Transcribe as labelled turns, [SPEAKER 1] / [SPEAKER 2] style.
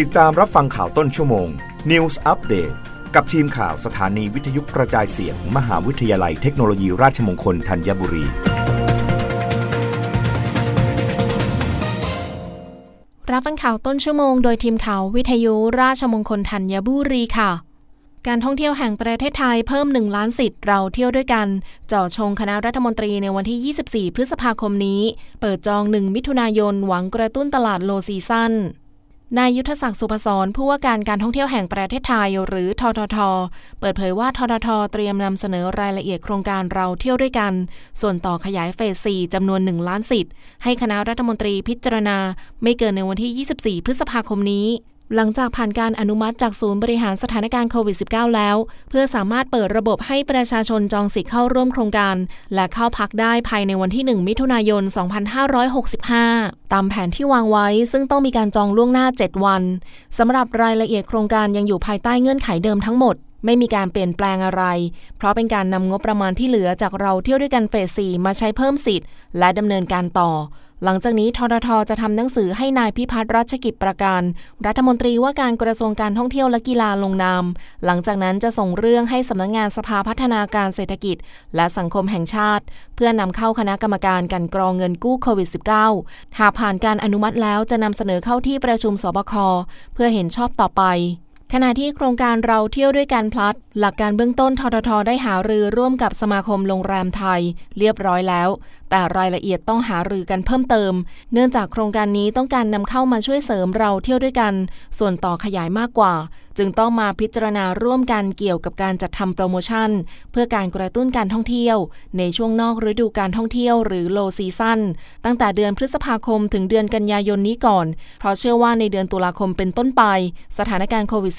[SPEAKER 1] ติดตามรับฟังข่าวต้นชั่วโมง News Update กับทีมข่าวสถานีวิทยุกระจายเสียงมหาวิทยาลัยเทคโนโลยีราชมงคลธัญบุรี
[SPEAKER 2] รับฟังข่าวต้นชั่วโมงโดยทีมข่าววิทยุราชมงคลธัญบุรีค่ะการท่องเที่ยวแห่งประเทศไทยเพิ่ม 1 ล้านสิทธิ์เราเที่ยวด้วยกันจ่อชงคณะรัฐมนตรีในวันที่ 24 พฤษภาคมนี้ เปิดจอง 1 มิถุนายนหวังกระตุ้นตลาดโลซีซั่น นายยุทธศักดิ์สุพศรผู้ว่าการการท่องเที่ยวแห่งประเทศไทยหรือททท เปิดเผยว่าททท เตรียมนำเสนอรายละเอียดโครงการเราเที่ยวด้วยกัน ส่วนต่อขยายเฟส 4 จำนวน 1 ล้านสิทธิ์ ให้คณะรัฐมนตรีพิจารณา ไม่เกินในวันที่ 24 พฤษภาคมนี้ หลังจากผ่านการอนุมัติจากศูนย์บริหารสถานการณ์โควิด -19 แล้ว เพื่อสามารถเปิดระบบให้ประชาชนจองสิทธิ์เข้าร่วมโครงการ และเข้าพักได้ภายในวันที่ 1 มิถุนายน 2565 ตามแผนที่วางไว้ ซึ่งต้องมีการจองล่วงหน้า 7 วันสำหรับรายละเอียดโครงการยังอยู่ภายใต้เงื่อนไขเดิมทั้งหมด ไม่มีการเปลี่ยนแปลงอะไร เพราะเป็นการนำงบประมาณที่เหลือจากเราเที่ยวด้วยกันเฟส 4 มาใช้เพิ่มสิทธิ์ และดำเนินการต่อ หลังจากนี้ทททจะทำหนังสือให้นายพิพัฒน์รัชกิจประการ รัฐมนตรีว่าการกระทรวงการท่องเที่ยวและกีฬาลงนาม หลังจากนั้นจะส่งเรื่องให้สำนักงงานสภาพัฒนาการเศรษฐกิจ และสังคมแห่งชาติ เพื่อนำเข้าคณะกรรมการกันกรองเงินกู้โควิด -19 หากผ่านการอนุมัติแล้วจะนำเสนอเข้าที่ประชุมสบคเพื่อเห็นชอบต่อไป ขณะที่โครงการเราเที่ยวด้วยกันพลัด หลักการเบื้องต้นทททได้หารือร่วมกับสมาคมโรงแรมไทย เรียบร้อยแล้ว แต่รายละเอียดต้องหารือกันเพิ่มเติม เนื่องจากโครงการนี้ต้องการนำเข้ามาช่วยเสริมเราเที่ยวด้วยกัน ส่วนต่อขยายมากกว่า จึงต้องมาพิจารณาร่วมกันเกี่ยวกับการจัดทำโปรโมชั่น เพื่อการกระตุ้นการท่องเที่ยว ในช่วงนอกฤดูการท่องเที่ยวหรือโลซีซั่นตั้งแต่เดือนพฤษภาคมถึงเดือนกันยายนนี้ก่อน เพราะเชื่อว่าในเดือนตุลาคมเป็นต้นไป สถานการณ์โควิด